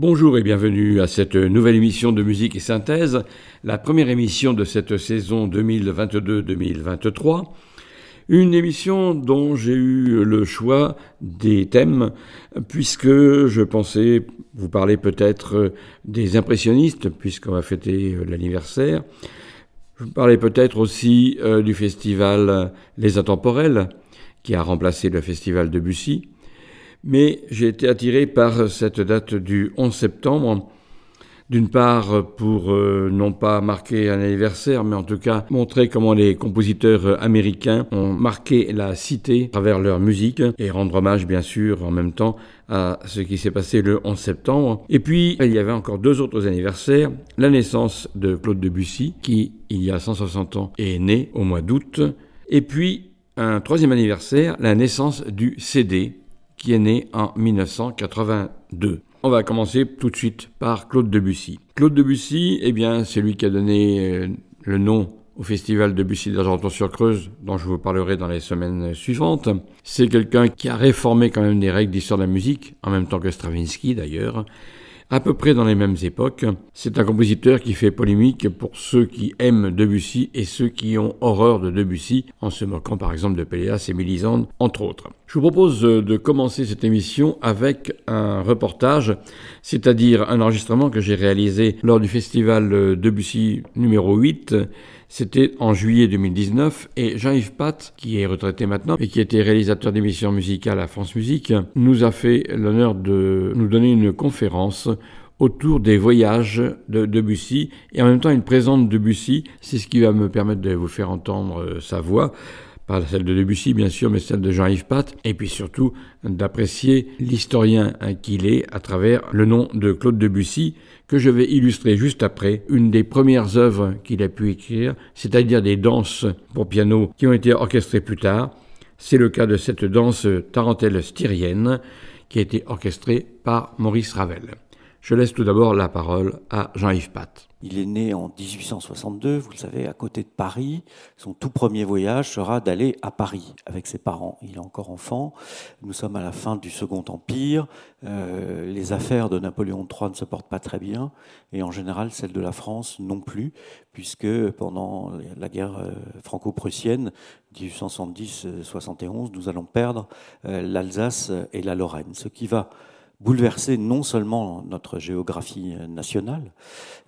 Bonjour et bienvenue à cette nouvelle émission de musique et synthèse, la première émission de cette saison 2022-2023. Une émission dont j'ai eu le choix des thèmes, puisque je pensais vous parler peut-être des impressionnistes, puisqu'on va fêter l'anniversaire. Je vous parlais peut-être aussi euh, du festival Les Intemporels, qui a remplacé le festival de Bussy. Mais j'ai été attiré par cette date du 11 septembre, d'une part pour euh, non pas marquer un anniversaire, mais en tout cas montrer comment les compositeurs américains ont marqué la cité à travers leur musique et rendre hommage bien sûr en même temps à ce qui s'est passé le 11 septembre. Et puis il y avait encore deux autres anniversaires, la naissance de Claude Debussy qui il y a 160 ans est né au mois d'août, et puis un troisième anniversaire, la naissance du CD qui est né en 1982. On va commencer tout de suite par Claude Debussy. Claude Debussy, eh bien, c'est lui qui a donné euh, le nom au festival Debussy d'Argenton-sur-Creuse, dont je vous parlerai dans les semaines suivantes. C'est quelqu'un qui a réformé quand même des règles d'histoire de la musique, en même temps que Stravinsky d'ailleurs, à peu près dans les mêmes époques. C'est un compositeur qui fait polémique pour ceux qui aiment Debussy et ceux qui ont horreur de Debussy, en se moquant par exemple de Péléas et Mélisande, entre autres. Je vous propose de commencer cette émission avec un reportage, c'est-à-dire un enregistrement que j'ai réalisé lors du festival Debussy numéro 8 c'était en juillet 2019 et Jean-Yves Pat, qui est retraité maintenant et qui était réalisateur d'émissions musicales à France Musique, nous a fait l'honneur de nous donner une conférence autour des voyages de Debussy et en même temps une présente de Debussy. C'est ce qui va me permettre de vous faire entendre euh, sa voix pas celle de Debussy bien sûr, mais celle de Jean-Yves Pat, et puis surtout d'apprécier l'historien qu'il est à travers le nom de Claude Debussy, que je vais illustrer juste après, une des premières œuvres qu'il a pu écrire, c'est-à-dire des danses pour piano qui ont été orchestrées plus tard. C'est le cas de cette danse tarentelle styrienne qui a été orchestrée par Maurice Ravel. Je laisse tout d'abord la parole à Jean-Yves Pat. Il est né en 1862, vous le savez, à côté de Paris. Son tout premier voyage sera d'aller à Paris avec ses parents. Il est encore enfant. Nous sommes à la fin du Second Empire. Euh, les affaires de Napoléon III ne se portent pas très bien, et en général celles de la France non plus, puisque pendant la guerre euh, franco-prussienne 1870-71, nous allons perdre euh, l'Alsace et la Lorraine, ce qui va bouleverser non seulement notre géographie nationale,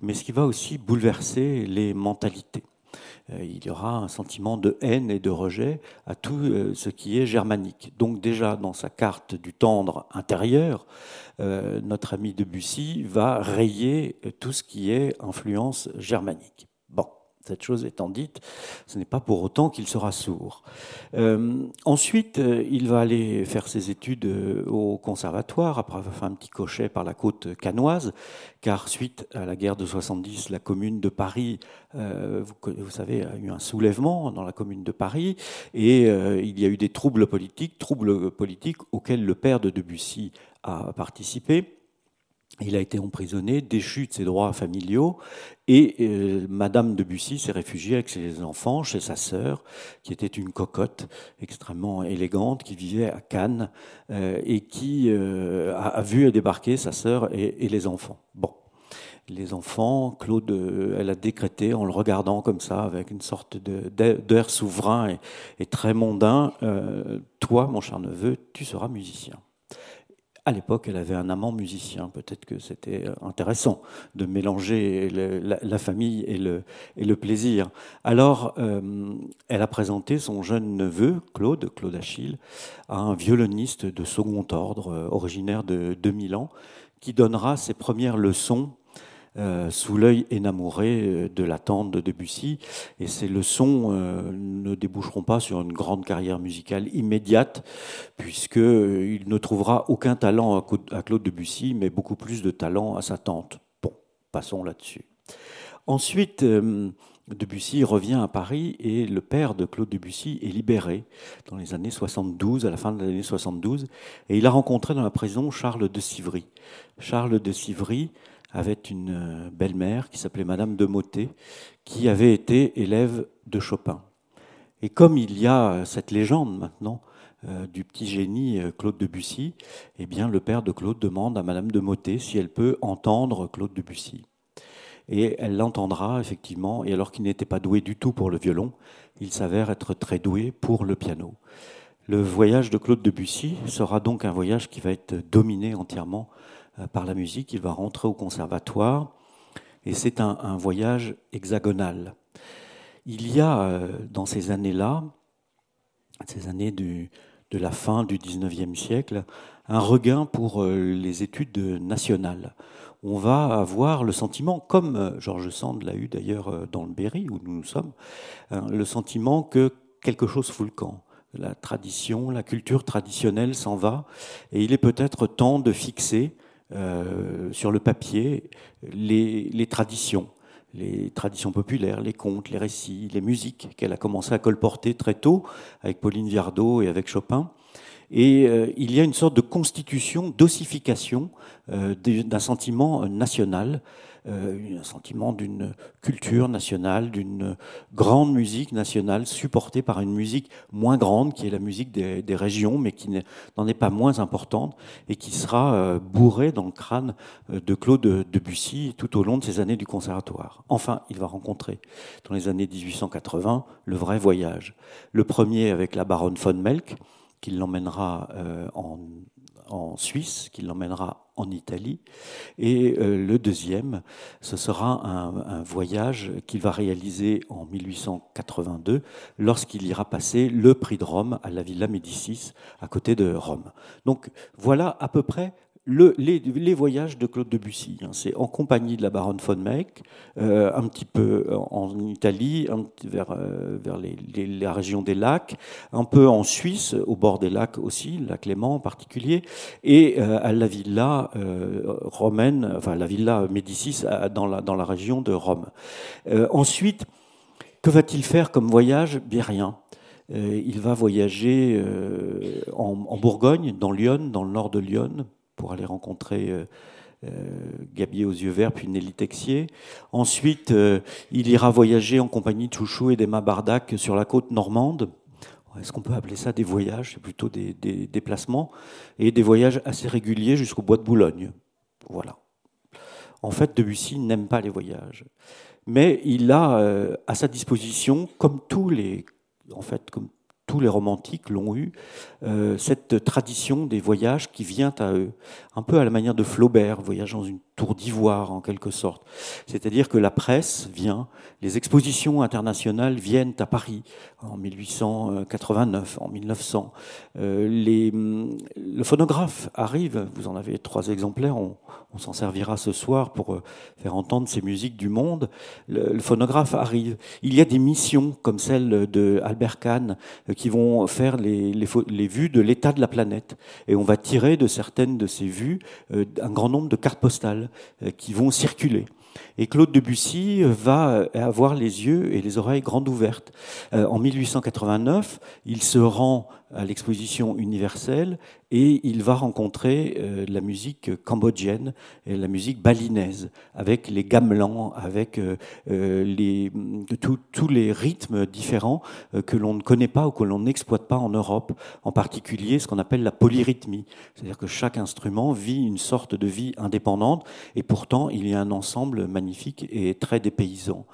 mais ce qui va aussi bouleverser les mentalités. Euh, il y aura un sentiment de haine et de rejet à tout euh, ce qui est germanique. Donc déjà dans sa carte du tendre intérieur, euh, notre ami Debussy va rayer tout ce qui est influence germanique. Cette chose étant dite, ce n'est pas pour autant qu'il sera sourd. Euh, ensuite, euh, il va aller faire ses études euh, au conservatoire, après avoir fait un petit cochet par la côte canoise, car suite à la guerre de 70, la commune de Paris, vous, savez, a eu un soulèvement dans la commune de Paris, et il y a eu des troubles politiques, troubles politiques auxquels le père de Debussy a participé. Il a été emprisonné, déchu de ses droits familiaux, et euh, Madame de Bussy s'est réfugiée avec ses enfants chez sa sœur, qui était une cocotte extrêmement élégante, qui vivait à Cannes euh, et qui euh, a, vu débarquer sa sœur et, et, les enfants. Bon, les enfants, Claude, elle a décrété en le regardant comme ça, avec une sorte d'air souverain et, très mondain, toi, mon cher neveu, tu seras musicien à l'époque, elle avait un amant musicien. Peut-être que c'était intéressant de mélanger la, famille et le, et le, plaisir. Alors, euh, elle a présenté son jeune neveu, Claude, Claude Achille, à un violoniste de second ordre, euh, originaire de, de Milan, qui donnera ses premières leçons euh, sous l'œil énamouré euh, de la tante de Debussy. Et ces leçons euh, ne déboucheront pas sur une grande carrière musicale immédiate, puisqu'il ne trouvera aucun talent à Claude Debussy, mais beaucoup plus de talent à sa tante. Bon, passons là-dessus. Ensuite, Debussy revient à Paris et le père de Claude Debussy est libéré dans les années 72, à la fin de l'année 72, et il a rencontré dans la prison Charles de Sivry. Charles de Sivry avait une euh, belle-mère qui s'appelait Madame de Motet, qui avait été élève de Chopin. Et comme il y a euh, cette légende maintenant euh, du petit génie Claude Debussy, eh bien le père de Claude demande à Madame de Motet si elle peut entendre Claude Debussy. Et elle l'entendra effectivement, et alors qu'il n'était pas doué du tout pour le violon, il s'avère être très doué pour le piano. Le voyage de Claude Debussy sera donc un voyage qui va être dominé entièrement par la musique. Il va rentrer au conservatoire et c'est un, voyage hexagonal. Il y a euh, dans ces années-là, ces années de la fin du 19e siècle, un regain pour euh, les études nationales. On va avoir le sentiment, comme Georges Sand l'a eu d'ailleurs dans le Berry où nous nous sommes, hein, le sentiment que quelque chose fout le camp la tradition, la culture traditionnelle s'en va, et il est peut-être temps de fixer euh, sur le papier les, traditions, les traditions populaires, les contes, les récits, les musiques qu'elle a commencé à colporter très tôt avec Pauline Viardot et avec Chopin. Et euh, il y a une sorte de constitution, d'ossification euh, d'un sentiment national un sentiment d'une culture nationale, d'une grande musique nationale supportée par une musique moins grande, qui est la musique des, régions, mais qui n'en est pas moins importante et qui sera euh, bourrée dans le crâne euh, de Claude Debussy tout au long de ses années du conservatoire. Enfin, il va rencontrer dans les années 1880 le vrai voyage. Le premier avec la baronne von Melk, qui l'emmènera en en Suisse, qui l'emmènera en Italie. Et euh, le deuxième, ce sera un, voyage qu'il va réaliser en 1882 lorsqu'il ira passer le prix de Rome à la Villa Médicis à côté de Rome. Donc voilà à peu près les, voyages de Claude Debussy. Hein. c'est en compagnie de la baronne von Meck, euh, un petit peu en Italie, vers, euh, vers les, la région des lacs, un peu en Suisse, au bord des lacs aussi, le lac Léman en particulier, et euh, à la villa romaine, enfin la villa Médicis dans la, dans la région de Rome. ensuite, que va-t-il faire comme voyage? Bien rien. il va voyager en, en Bourgogne, dans Lyon, dans le nord de Lyon, pour aller rencontrer euh, euh, Gabier aux yeux verts, puis Nelly Texier. Ensuite, euh, il ira voyager en compagnie de Chouchou et d'Emma Bardac sur la côte normande. Est-ce qu'on peut appeler ça des voyages? C'est plutôt des, déplacements. Et des voyages assez réguliers jusqu'au bois de Boulogne. Voilà. En fait, Debussy n'aime pas les voyages. Mais il a à sa disposition, comme tous les, en fait, comme tous les romantiques l'ont eu, euh, cette tradition des voyages qui vient à eux, un peu à la manière de Flaubert, voyage dans une tour d'ivoire en quelque sorte. C'est-à-dire que la presse vient, les expositions internationales viennent à Paris en 1889, en 1900. Euh, les, le phonographe arrive, vous en avez trois exemplaires, on, s'en servira ce soir pour euh, faire entendre ces musiques du monde. Le, phonographe arrive. Il y a des missions comme celle de Albert Kahn qui vont faire les, vues de l'état de la planète. Et on va tirer de certaines de ces vues euh, un grand nombre de cartes postales euh, qui vont circuler. Et Claude Debussy va euh, avoir les yeux et les oreilles grandes ouvertes. En 1889, il se rend à l'exposition universelle et il va rencontrer euh, la musique cambodgienne et la musique balinaise, avec les gamelans, avec euh, euh, les, tous les rythmes différents que l'on ne connaît pas ou que l'on n'exploite pas en Europe, en particulier ce qu'on appelle la polyrythmie, c'est-à-dire que chaque instrument vit une sorte de vie indépendante et pourtant il y a un ensemble magnifique et très dépaysant.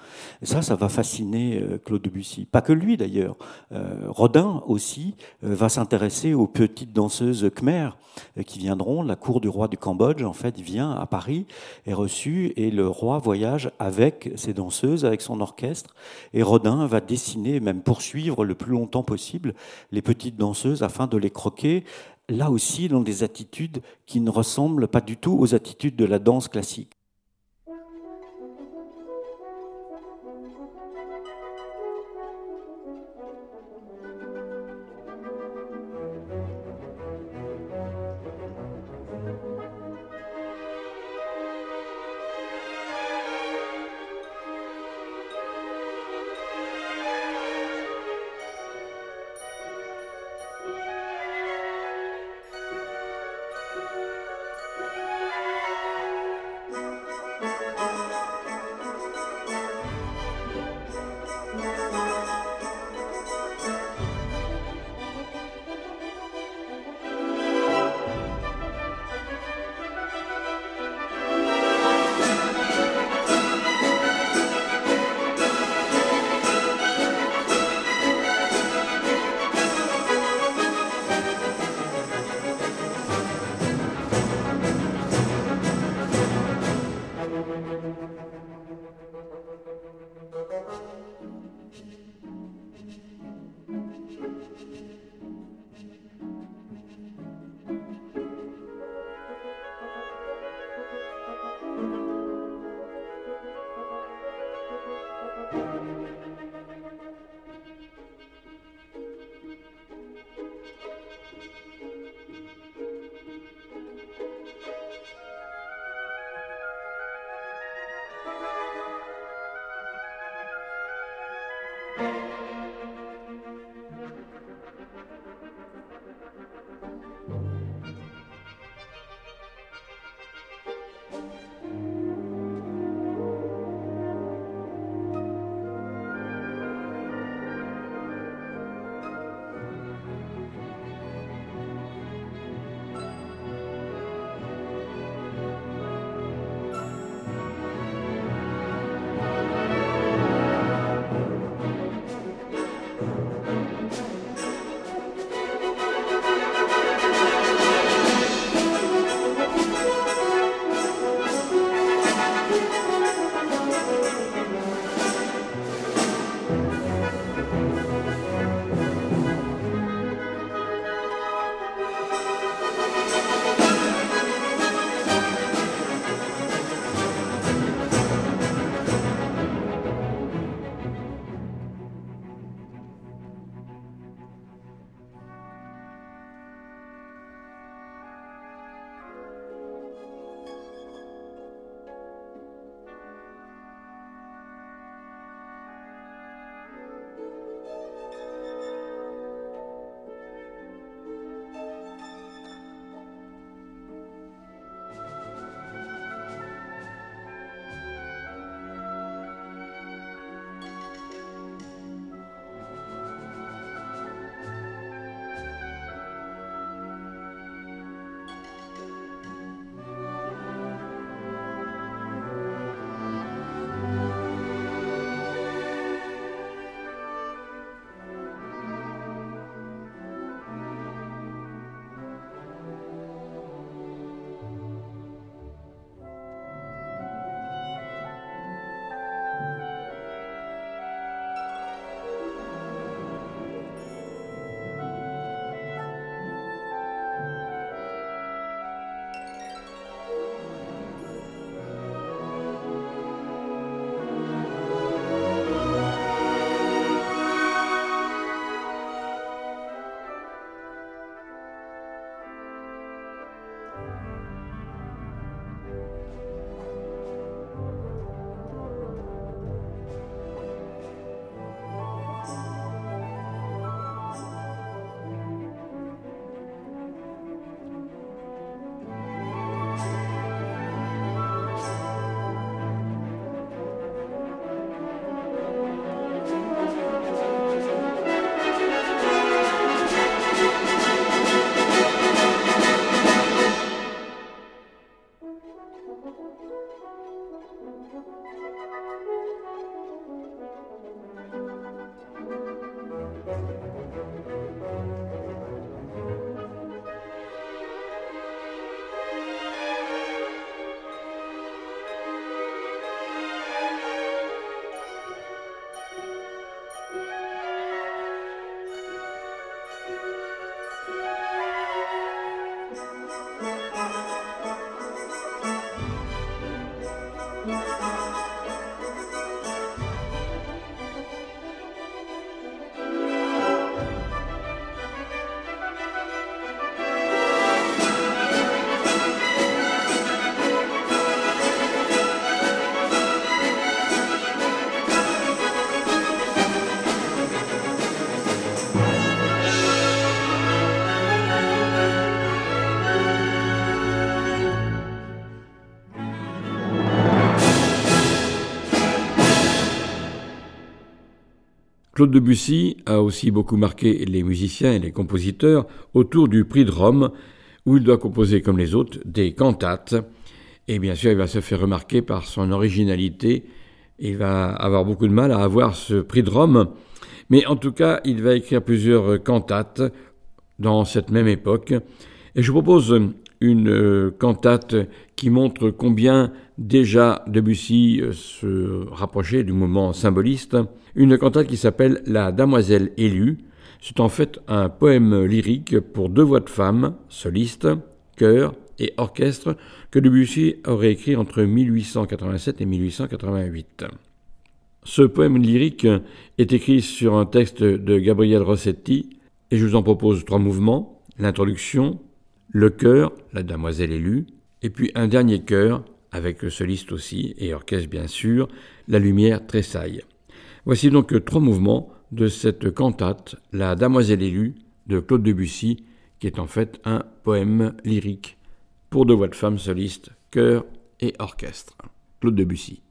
Ça, ça va fasciner Claude Debussy. Pas que lui d'ailleurs. Rodin aussi va s'intéresser aux petites danseuses Khmer euh, qui viendront. La cour du roi du Cambodge, en fait, vient à Paris, est reçue, et le roi voyage avec ses danseuses, avec son orchestre. Et Rodin va dessiner, même poursuivre le plus longtemps possible, les petites danseuses afin de les croquer. Là aussi, dans des attitudes qui ne ressemblent pas du tout aux attitudes de la danse classique. Claude Debussy a aussi beaucoup marqué les musiciens et les compositeurs autour du prix de Rome, où il doit composer comme les autres des cantates. Et bien sûr, il va se faire remarquer par son originalité. Il va avoir beaucoup de mal à avoir ce prix de Rome. Mais en tout cas, il va écrire plusieurs cantates dans cette même époque. Et je propose une euh, cantate qui montre combien déjà Debussy euh, se rapprochait du moment symboliste, une cantate qui s'appelle La Damoiselle élue. C'est en fait un poème lyrique pour deux voix de femmes, solistes, chœur et orchestre, que Debussy aurait écrit entre 1887 et 1888. Ce poème lyrique est écrit sur un texte de Gabriel Rossetti, et je vous en propose trois mouvements, l'introduction, le chœur, la damoiselle élue, et puis un dernier chœur, avec soliste aussi, et orchestre bien sûr, la lumière tressaille. Voici donc trois mouvements de cette cantate, La Damoiselle élue, de Claude Debussy, qui est en fait un poème lyrique pour deux voix de femmes solistes, chœur et orchestre. Claude Debussy.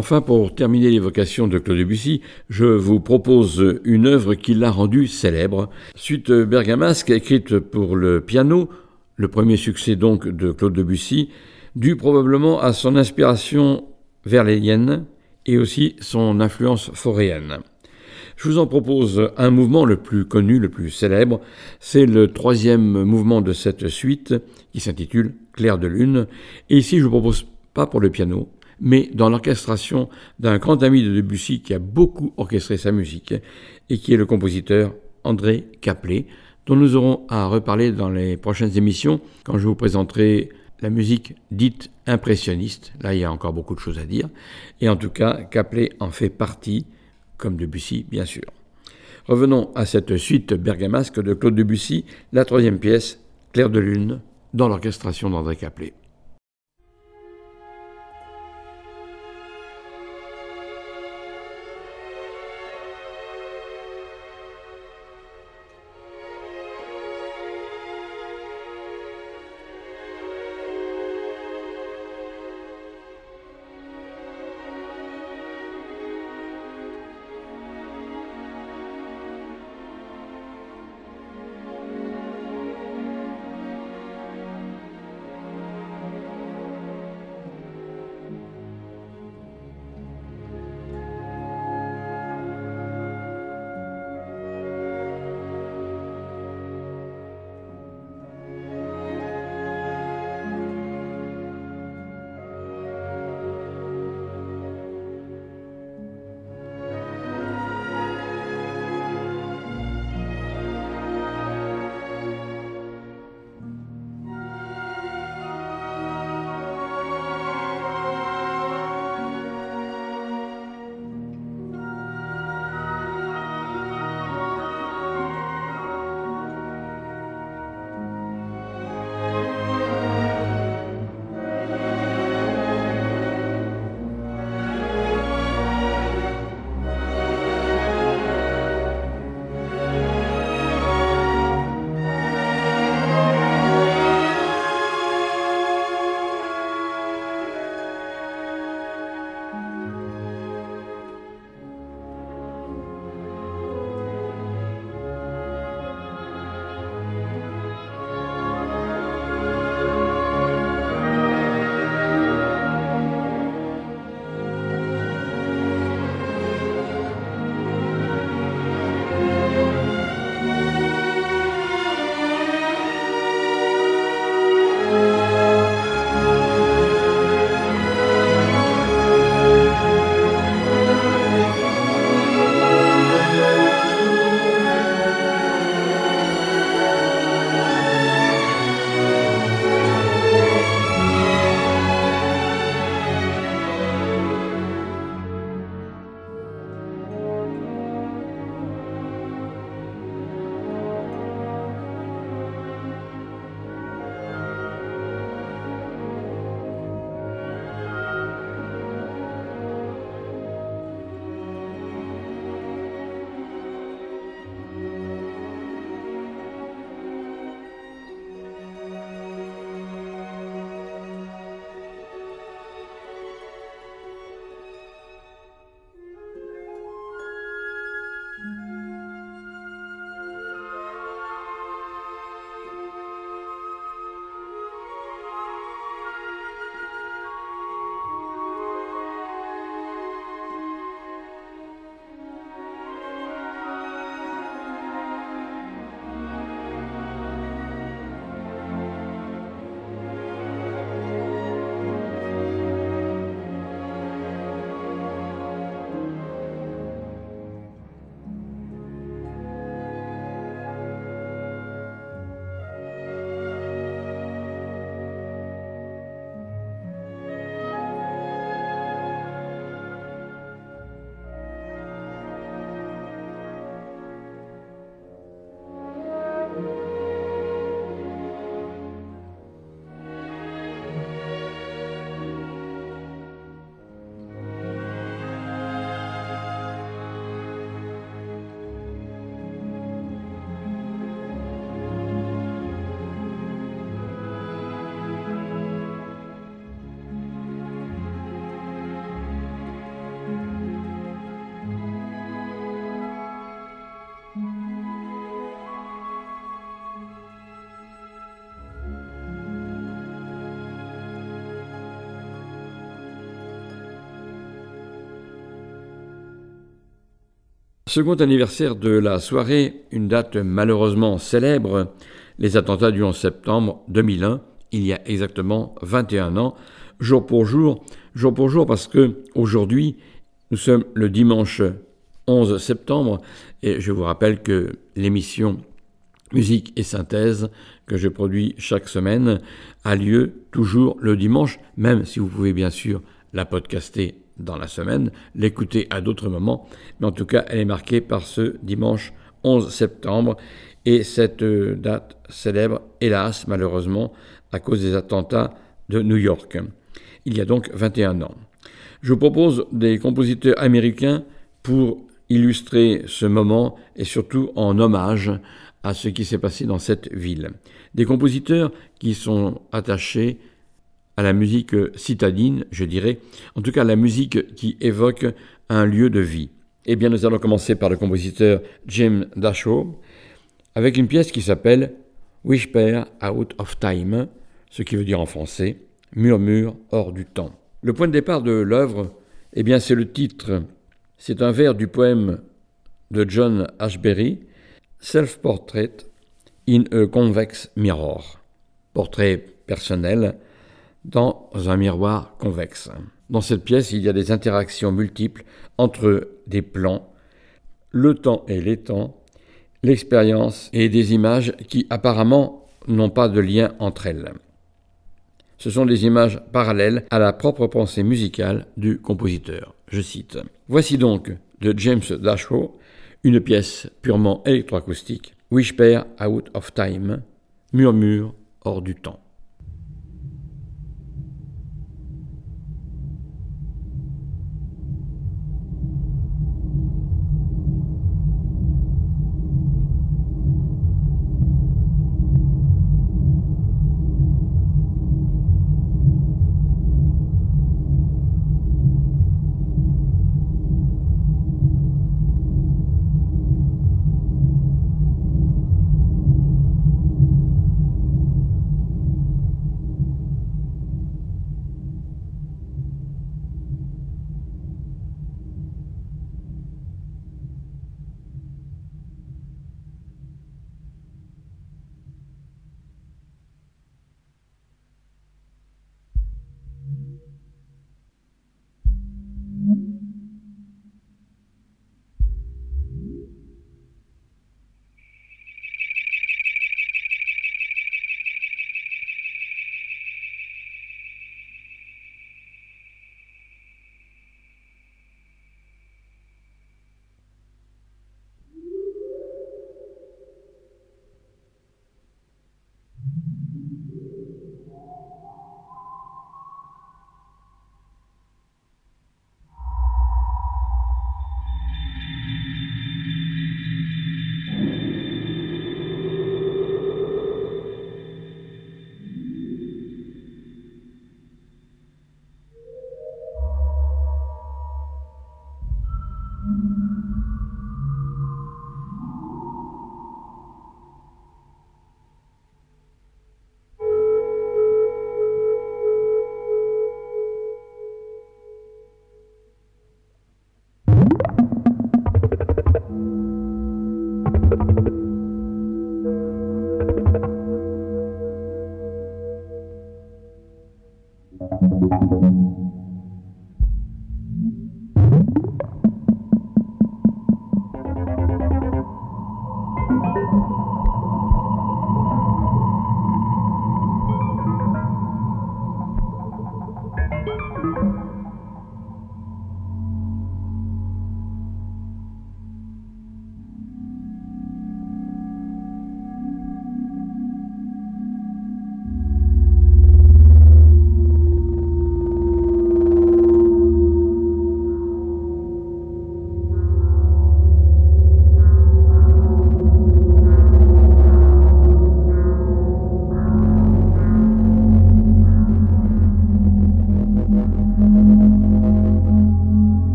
Enfin, pour terminer l'évocation de Claude Debussy, je vous propose une œuvre qui l'a rendu célèbre. Suite bergamasque écrite pour le piano, le premier succès donc de Claude Debussy, dû probablement à son inspiration verléienne et aussi son influence foréenne. Je vous en propose un mouvement le plus connu, le plus célèbre. C'est le troisième mouvement de cette suite qui s'intitule Clair de lune. Et ici, je vous propose pas pour le piano, mais dans l'orchestration d'un grand ami de Debussy qui a beaucoup orchestré sa musique et qui est le compositeur André Caplet, dont nous aurons à reparler dans les prochaines émissions quand je vous présenterai la musique dite impressionniste. Là, il y a encore beaucoup de choses à dire. Et en tout cas, Caplet en fait partie, comme Debussy, bien sûr. Revenons à cette suite bergamasque de Claude Debussy, la troisième pièce, Clair de lune, dans l'orchestration d'André Caplet. Second anniversaire de la soirée, une date malheureusement célèbre, les attentats du 11 septembre 2001, il y a exactement 21 ans, jour pour jour, jour pour jour parce que aujourd'hui, nous sommes le dimanche 11 septembre et je vous rappelle que l'émission Musique et synthèse que je produis chaque semaine a lieu toujours le dimanche, même si vous pouvez bien sûr la podcaster dans la semaine, l'écouter à d'autres moments, mais en tout cas elle est marquée par ce dimanche 11 septembre et cette date célèbre, hélas malheureusement, à cause des attentats de New York. Il y a donc 21 ans. Je vous propose des compositeurs américains pour illustrer ce moment et surtout en hommage à ce qui s'est passé dans cette ville. Des compositeurs qui sont attachés à la musique citadine, je dirais, en tout cas la musique qui évoque un lieu de vie. Eh bien, nous allons commencer par le compositeur Jim Dashaw avec une pièce qui s'appelle Whisper Out of Time, ce qui veut dire en français Murmure hors du temps. Le point de départ de l'œuvre, eh bien, c'est le titre. C'est un vers du poème de John Ashbery, Self-Portrait in a Convex Mirror. Portrait personnel dans un miroir convexe. Dans cette pièce, il y a des interactions multiples entre des plans, le temps et les temps, l'expérience et des images qui apparemment n'ont pas de lien entre elles. Ce sont des images parallèles à la propre pensée musicale du compositeur. Je cite. Voici donc de James Dashwood une pièce purement électroacoustique, Whisper Out of Time, murmure hors du temps.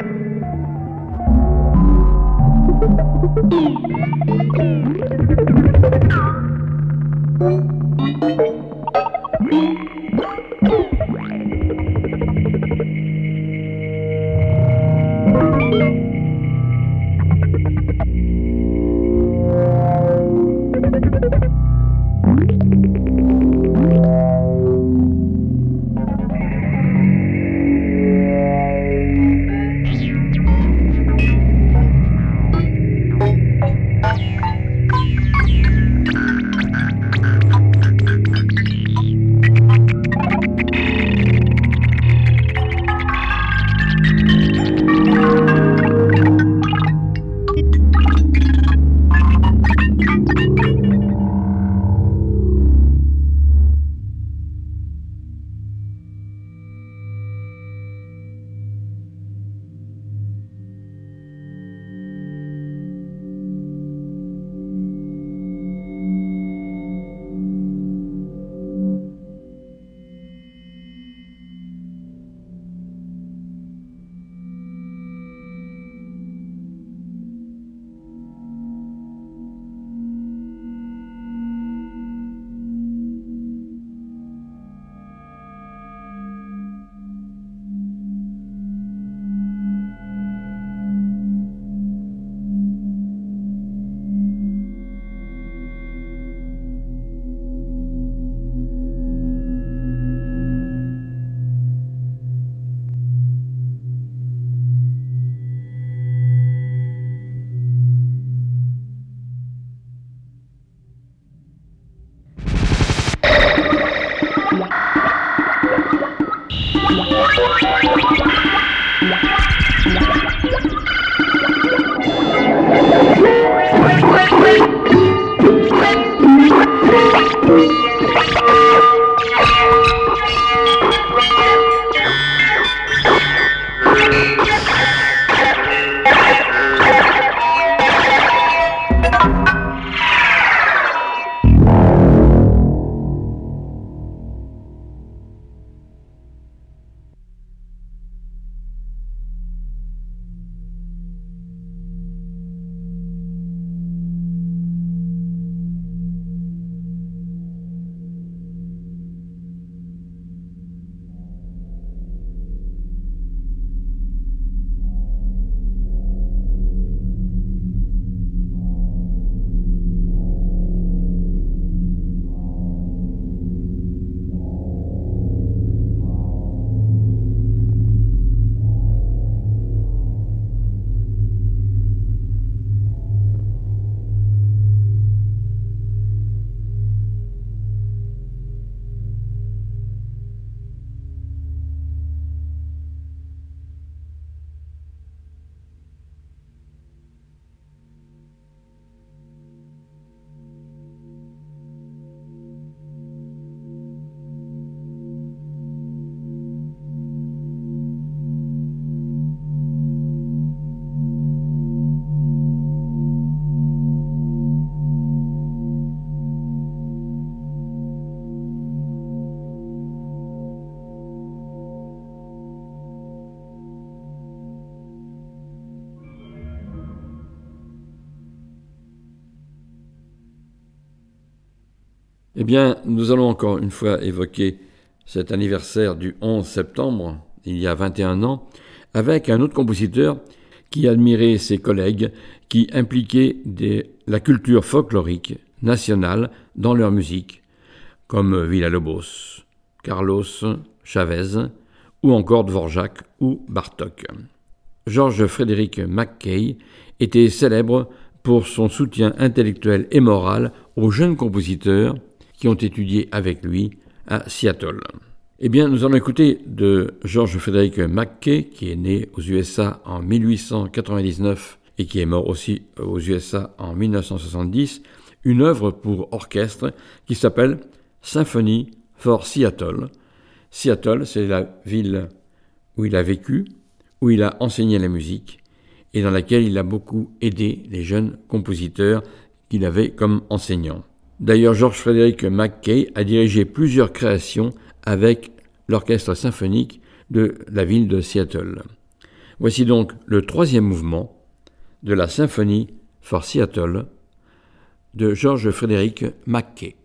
Thank you. Eh bien, nous allons encore une fois évoquer cet anniversaire du 11 septembre, il y a 21 ans, avec un autre compositeur qui admirait ses collègues, qui impliquaient la culture folklorique nationale dans leur musique, comme Villa-Lobos, Carlos Chavez, ou encore Dvorak ou Bartok. Georges Frédéric Mackay était célèbre pour son soutien intellectuel et moral aux jeunes compositeurs qui ont étudié avec lui à Seattle. Eh bien, nous allons écouter de George Frederick Mackay, qui est né aux USA en 1899 et qui est mort aussi aux USA en 1970, une œuvre pour orchestre qui s'appelle Symphony for Seattle. Seattle, c'est la ville où il a vécu, où il a enseigné la musique et dans laquelle il a beaucoup aidé les jeunes compositeurs qu'il avait comme enseignants. D'ailleurs, George Frederick Mackay a dirigé plusieurs créations avec l'orchestre symphonique de la ville de Seattle. Voici donc le troisième mouvement de la symphonie for Seattle de George Frederick Mackay.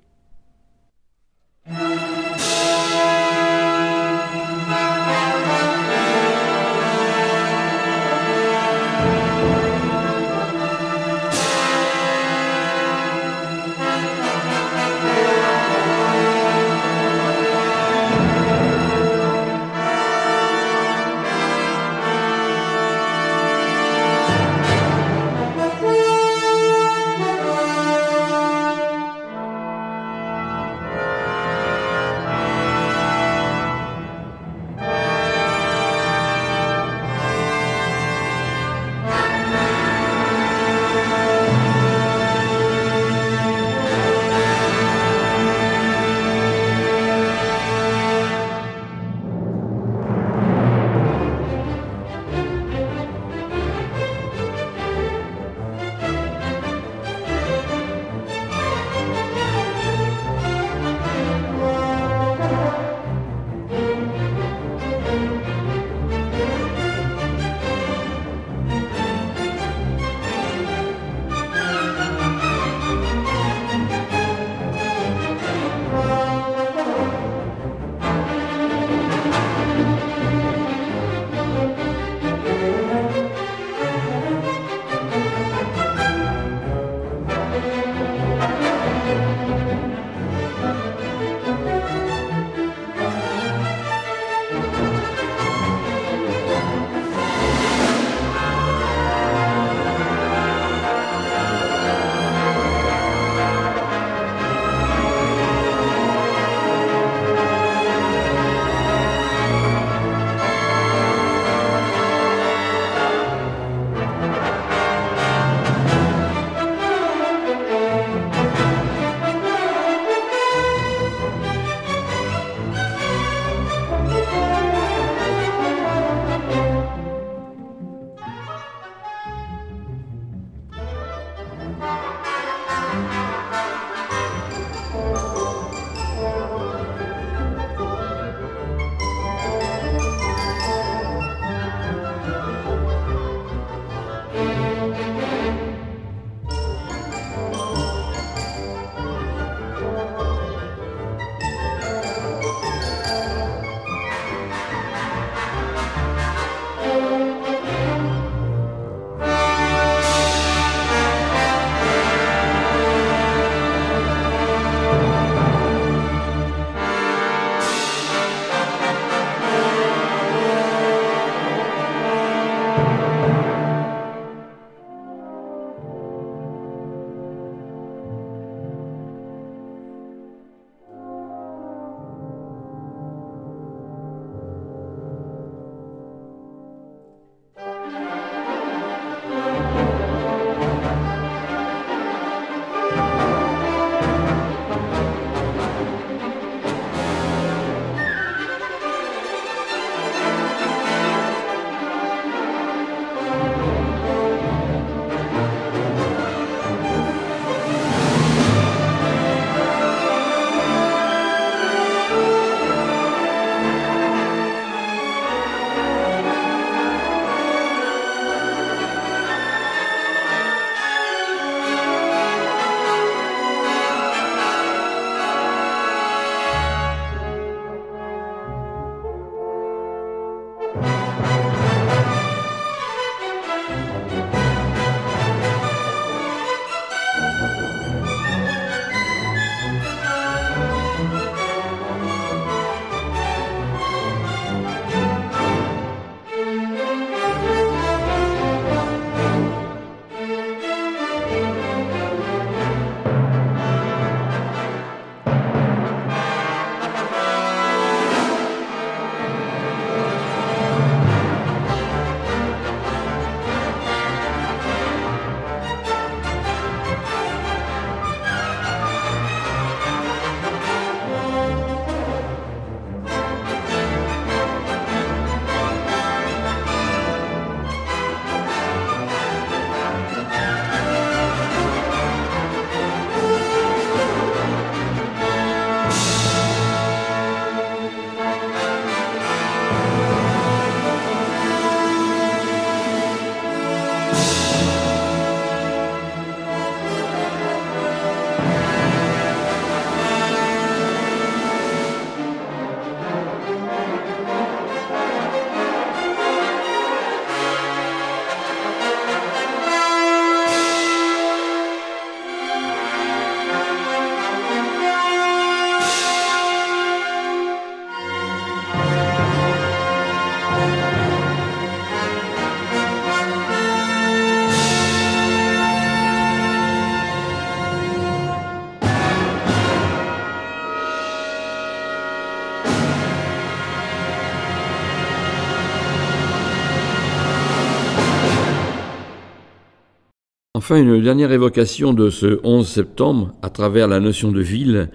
Enfin, une dernière évocation de ce 11 septembre à travers la notion de ville,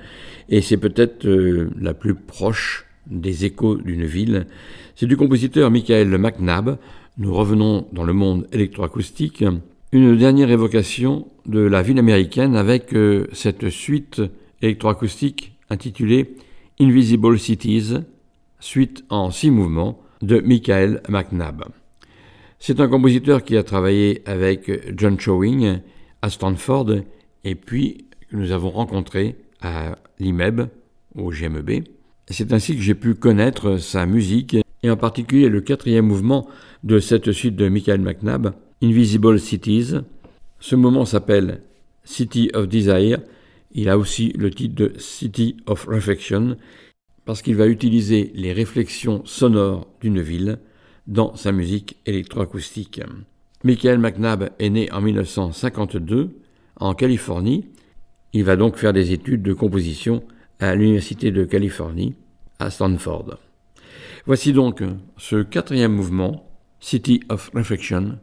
et c'est peut-être euh, la plus proche des échos d'une ville, c'est du compositeur Michael McNabb. Nous revenons dans le monde électroacoustique. Une dernière évocation de la ville américaine avec euh, cette suite électroacoustique intitulée Invisible Cities, suite en six mouvements de Michael McNabb. C'est un compositeur qui a travaillé avec John Chowing à Stanford et puis que nous avons rencontré à l'IMEB, au GMEB. C'est ainsi que j'ai pu connaître sa musique et en particulier le quatrième mouvement de cette suite de Michael McNabb, Invisible Cities. Ce mouvement s'appelle City of Desire. Il a aussi le titre de City of Reflection parce qu'il va utiliser les réflexions sonores d'une ville dans sa musique électroacoustique. Michael McNabb est né en 1952 en Californie. Il va donc faire des études de composition à l'Université de Californie à Stanford. Voici donc ce quatrième mouvement, City of Reflection,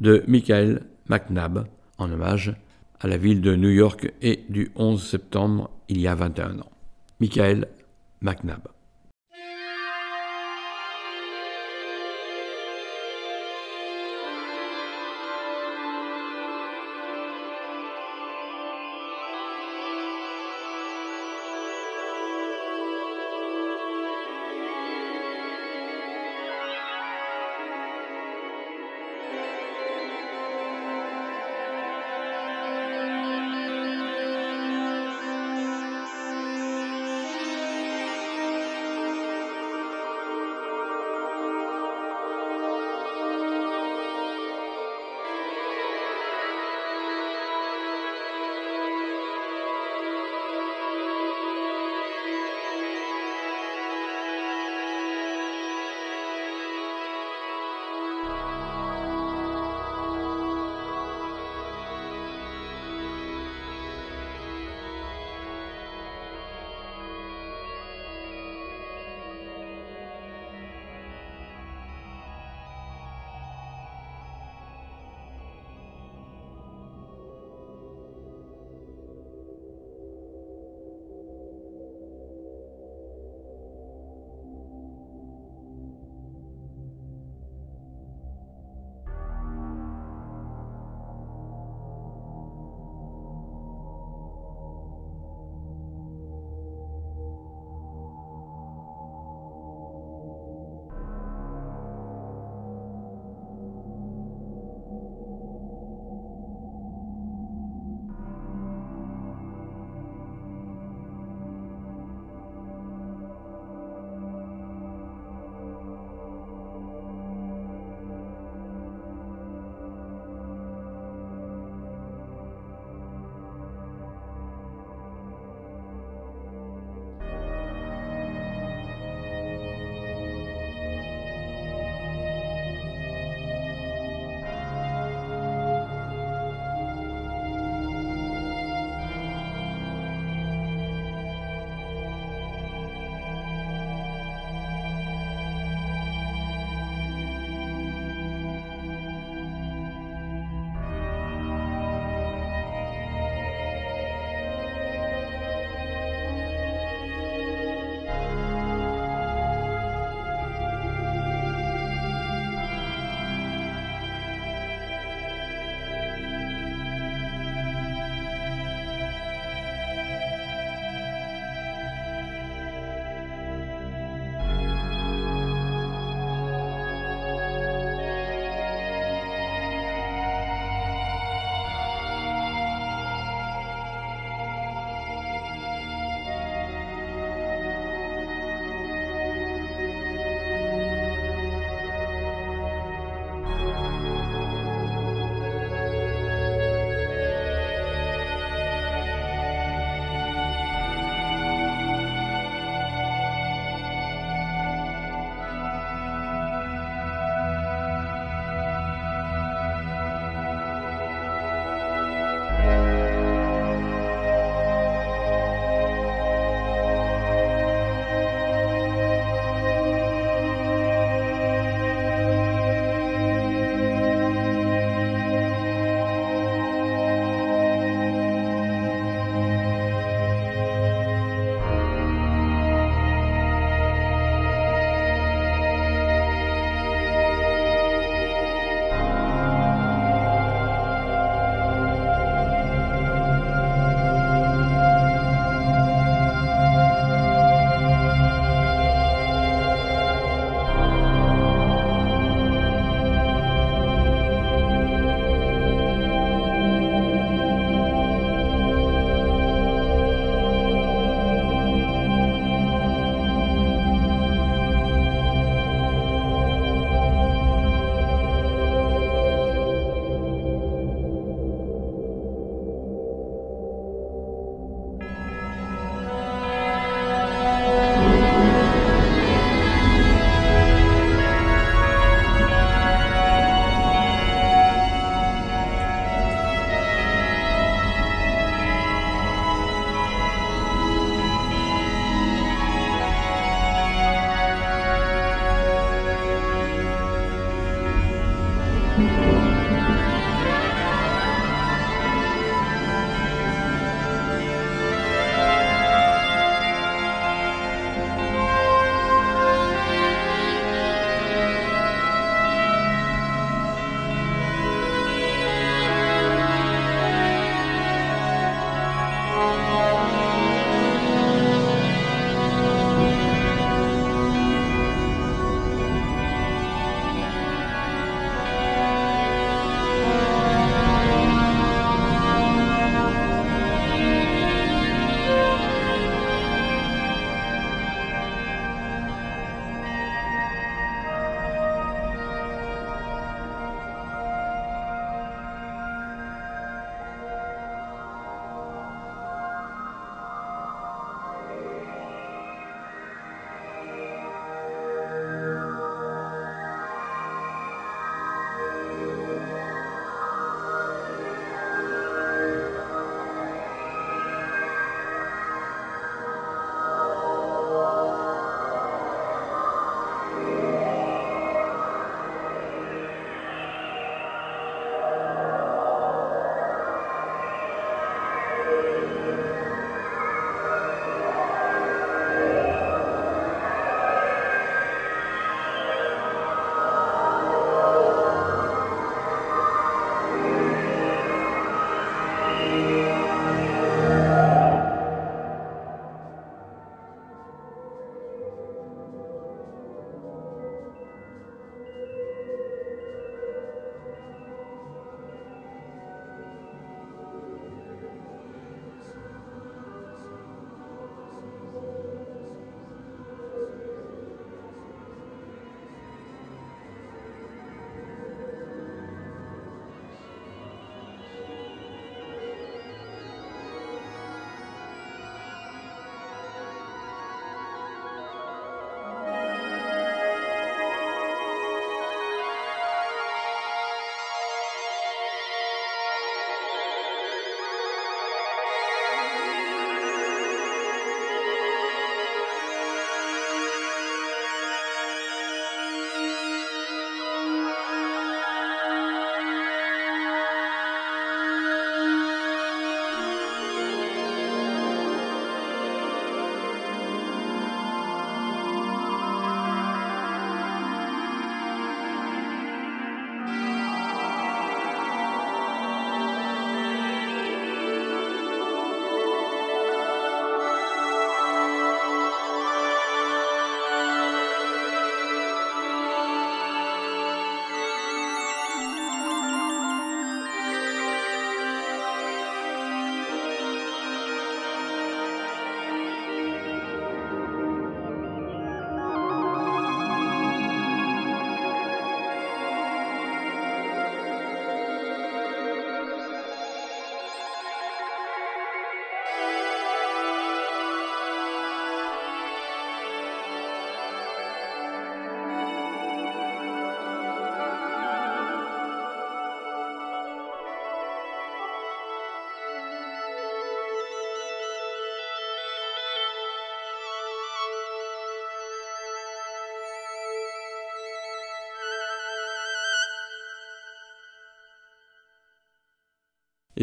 de Michael McNabb, en hommage à la ville de New York et du 11 septembre il y a 21 ans. Michael McNabb.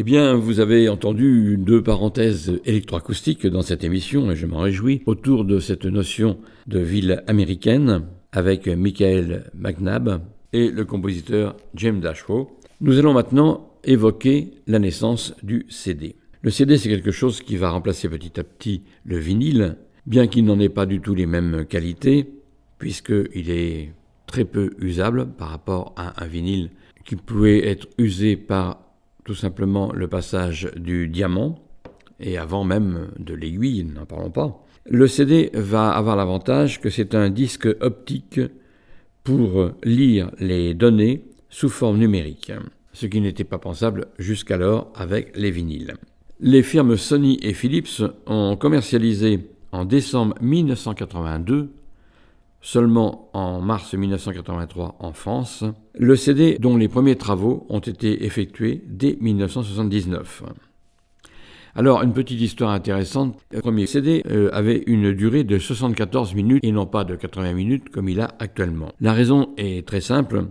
Eh bien, vous avez entendu deux parenthèses électroacoustiques dans cette émission, et je m'en réjouis, autour de cette notion de ville américaine, avec Michael McNabb et le compositeur James Dashwoe. Nous allons maintenant évoquer la naissance du CD. Le CD, c'est quelque chose qui va remplacer petit à petit le vinyle, bien qu'il n'en ait pas du tout les mêmes qualités, puisqu'il est très peu usable par rapport à un vinyle qui pouvait être usé par tout simplement le passage du diamant, et avant même de l'aiguille, n'en parlons pas. Le CD va avoir l'avantage que c'est un disque optique pour lire les données sous forme numérique, ce qui n'était pas pensable jusqu'alors avec les vinyles. Les firmes Sony et Philips ont commercialisé en décembre 1982 seulement en mars 1983 en France, le CD dont les premiers travaux ont été effectués dès 1979. Alors, une petite histoire intéressante. Le premier CD euh, avait une durée de 74 minutes et non pas de 80 minutes comme il a actuellement. La raison est très simple.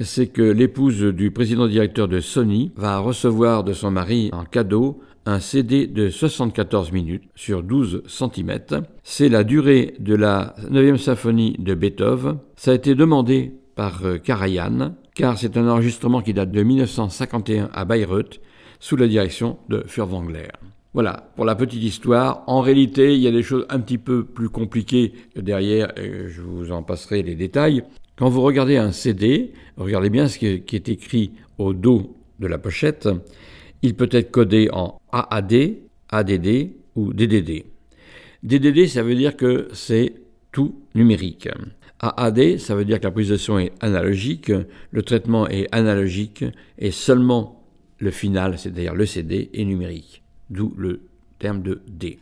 C'est que l'épouse du président directeur de Sony va recevoir de son mari en cadeau un CD de 74 minutes sur 12 cm. C'est la durée de la 9e symphonie de Beethoven. Ça a été demandé par euh, Karajan, car c'est un enregistrement qui date de 1951 à Bayreuth, sous la direction de Furtwängler. Voilà, pour la petite histoire. En réalité, il y a des choses un petit peu plus compliquées derrière, et je vous en passerai les détails. Quand vous regardez un CD, regardez bien ce qui est écrit au dos de la pochette. Il peut être codé en AAD, ADD ou DDD. DDD, ça veut dire que c'est tout numérique. AAD, ça veut dire que la prise de son est analogique, le traitement est analogique et seulement le final, c'est-à-dire le CD, est numérique. D'où le terme de D.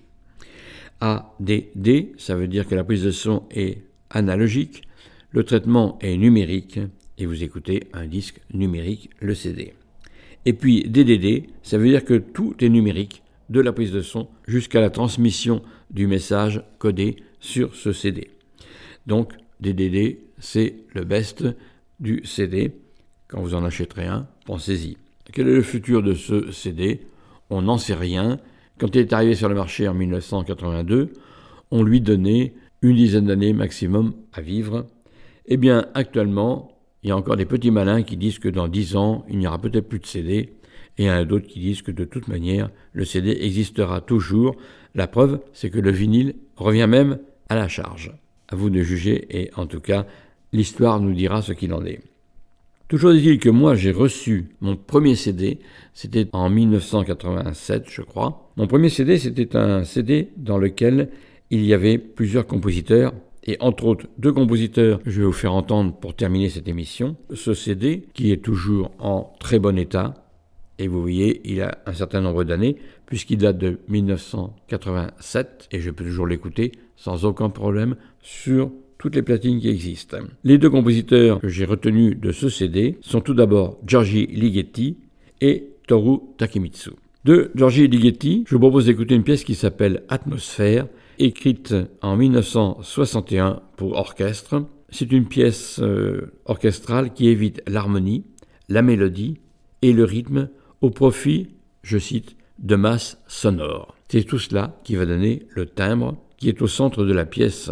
ADD, ça veut dire que la prise de son est analogique, le traitement est numérique et vous écoutez un disque numérique, le CD. Et puis DDD, ça veut dire que tout est numérique, de la prise de son jusqu'à la transmission du message codé sur ce CD. Donc DDD, c'est le best du CD. Quand vous en achèterez un, pensez-y. Quel est le futur de ce CD On n'en sait rien. Quand il est arrivé sur le marché en 1982, on lui donnait une dizaine d'années maximum à vivre. Eh bien, actuellement, il y a encore des petits malins qui disent que dans dix ans, il n'y aura peut-être plus de CD, et il y en a d'autres qui disent que de toute manière, le CD existera toujours. La preuve, c'est que le vinyle revient même à la charge. À vous de juger, et en tout cas, l'histoire nous dira ce qu'il en est. Toujours est-il que moi, j'ai reçu mon premier CD, c'était en 1987, je crois. Mon premier CD, c'était un CD dans lequel il y avait plusieurs compositeurs et entre autres deux compositeurs je vais vous faire entendre pour terminer cette émission. Ce CD qui est toujours en très bon état, et vous voyez, il a un certain nombre d'années, puisqu'il date de 1987, et je peux toujours l'écouter sans aucun problème sur toutes les platines qui existent. Les deux compositeurs que j'ai retenus de ce CD sont tout d'abord Giorgi Ligeti et Toru Takemitsu. De Giorgi Ligeti, je vous propose d'écouter une pièce qui s'appelle Atmosphère, écrite en 1961 pour orchestre. C'est une pièce euh, orchestrale qui évite l'harmonie, la mélodie et le rythme au profit, je cite, de masse sonore. C'est tout cela qui va donner le timbre qui est au centre de la pièce.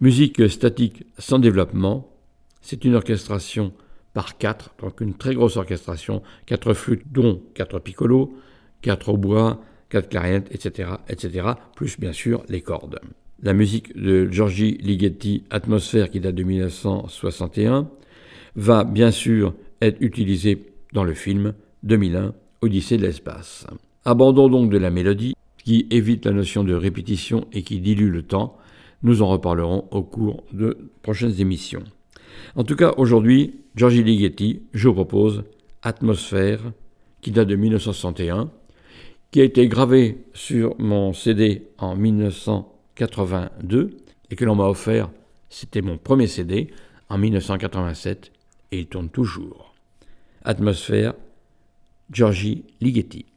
Musique statique sans développement, c'est une orchestration par quatre, donc une très grosse orchestration, quatre flûtes dont quatre piccolos, quatre hautbois, quatre clarinettes, etc., etc., plus bien sûr les cordes. La musique de Giorgi Ligeti, Atmosphère, qui date de 1961, va bien sûr être utilisée dans le film 2001, Odyssée de l'espace. Abandon donc de la mélodie, qui évite la notion de répétition et qui dilue le temps. Nous en reparlerons au cours de prochaines émissions. En tout cas, aujourd'hui, Giorgi Ligeti, je vous propose Atmosphère, qui date de 1961, qui a été gravé sur mon CD en 1982 et que l'on m'a offert, c'était mon premier CD, en 1987 et il tourne toujours. Atmosphère, Giorgi Ligeti.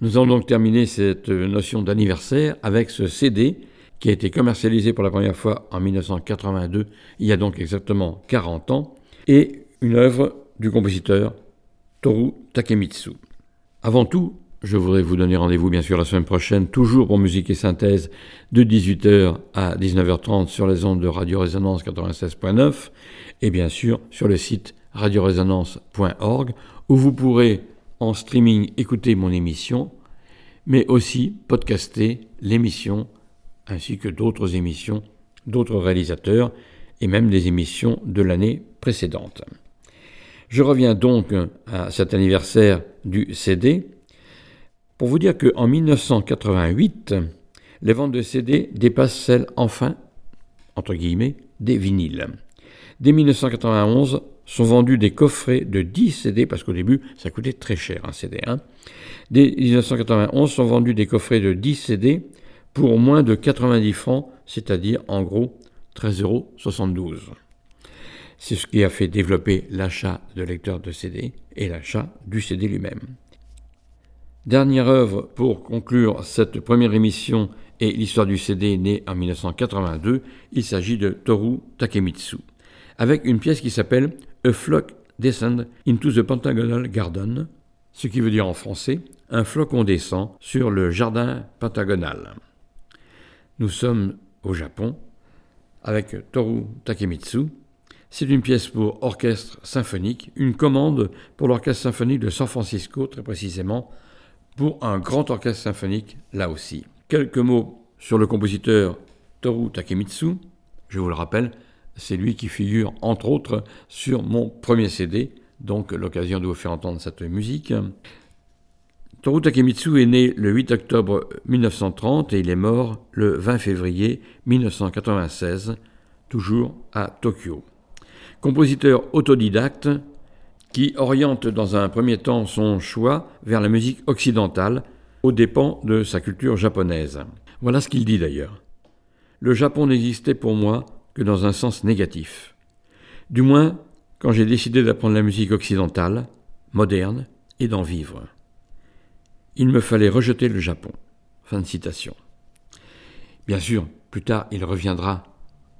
Nous allons donc terminer cette notion d'anniversaire avec ce CD qui a été commercialisé pour la première fois en 1982, il y a donc exactement 40 ans, et une œuvre du compositeur Toru Takemitsu. Avant tout, je voudrais vous donner rendez-vous bien sûr la semaine prochaine, toujours pour musique et synthèse, de 18h à 19h30 sur les ondes de Radio Résonance 96.9 et bien sûr sur le site radioresonance.org où vous pourrez en streaming écouter mon émission, mais aussi podcaster l'émission ainsi que d'autres émissions d'autres réalisateurs et même des émissions de l'année précédente. Je reviens donc à cet anniversaire du CD pour vous dire qu'en 1988, les ventes de CD dépassent celles, enfin, entre guillemets, des vinyles. Dès 1991, sont vendus des coffrets de 10 CD, parce qu'au début, ça coûtait très cher un CD. Hein. Dès 1991, sont vendus des coffrets de 10 CD pour moins de 90 francs, c'est-à-dire en gros 13,72 euros. C'est ce qui a fait développer l'achat de lecteurs de CD et l'achat du CD lui-même. Dernière œuvre pour conclure cette première émission et l'histoire du CD née en 1982, il s'agit de Toru Takemitsu, avec une pièce qui s'appelle A Flock Descend into the Pentagonal Garden, ce qui veut dire en français un flocon descend sur le jardin pentagonal. Nous sommes au Japon avec Toru Takemitsu. C'est une pièce pour orchestre symphonique, une commande pour l'orchestre symphonique de San Francisco très précisément, pour un grand orchestre symphonique là aussi. Quelques mots sur le compositeur Toru Takemitsu. Je vous le rappelle, c'est lui qui figure entre autres sur mon premier CD, donc l'occasion de vous faire entendre cette musique. Toru Takemitsu est né le 8 octobre 1930 et il est mort le 20 février 1996, toujours à Tokyo. Compositeur autodidacte qui oriente dans un premier temps son choix vers la musique occidentale aux dépens de sa culture japonaise. Voilà ce qu'il dit d'ailleurs. Le Japon n'existait pour moi que dans un sens négatif. Du moins quand j'ai décidé d'apprendre la musique occidentale, moderne, et d'en vivre. Il me fallait rejeter le Japon. Fin de citation. Bien sûr, plus tard, il reviendra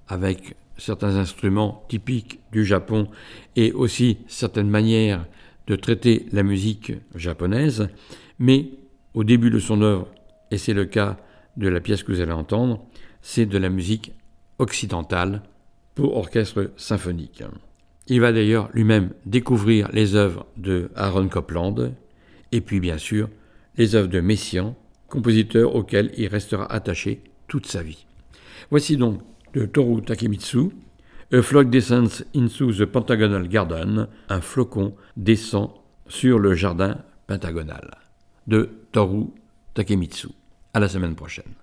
avec certains instruments typiques du Japon et aussi certaines manières de traiter la musique japonaise, mais au début de son œuvre, et c'est le cas de la pièce que vous allez entendre, c'est de la musique occidentale pour orchestre symphonique. Il va d'ailleurs lui-même découvrir les œuvres de Aaron Copland, et puis bien sûr les œuvres de Messiaen, compositeur auquel il restera attaché toute sa vie. Voici donc de Toru Takemitsu, A Flock Descends into the Pentagonal Garden, un flocon descend sur le jardin pentagonal, de Toru Takemitsu. À la semaine prochaine.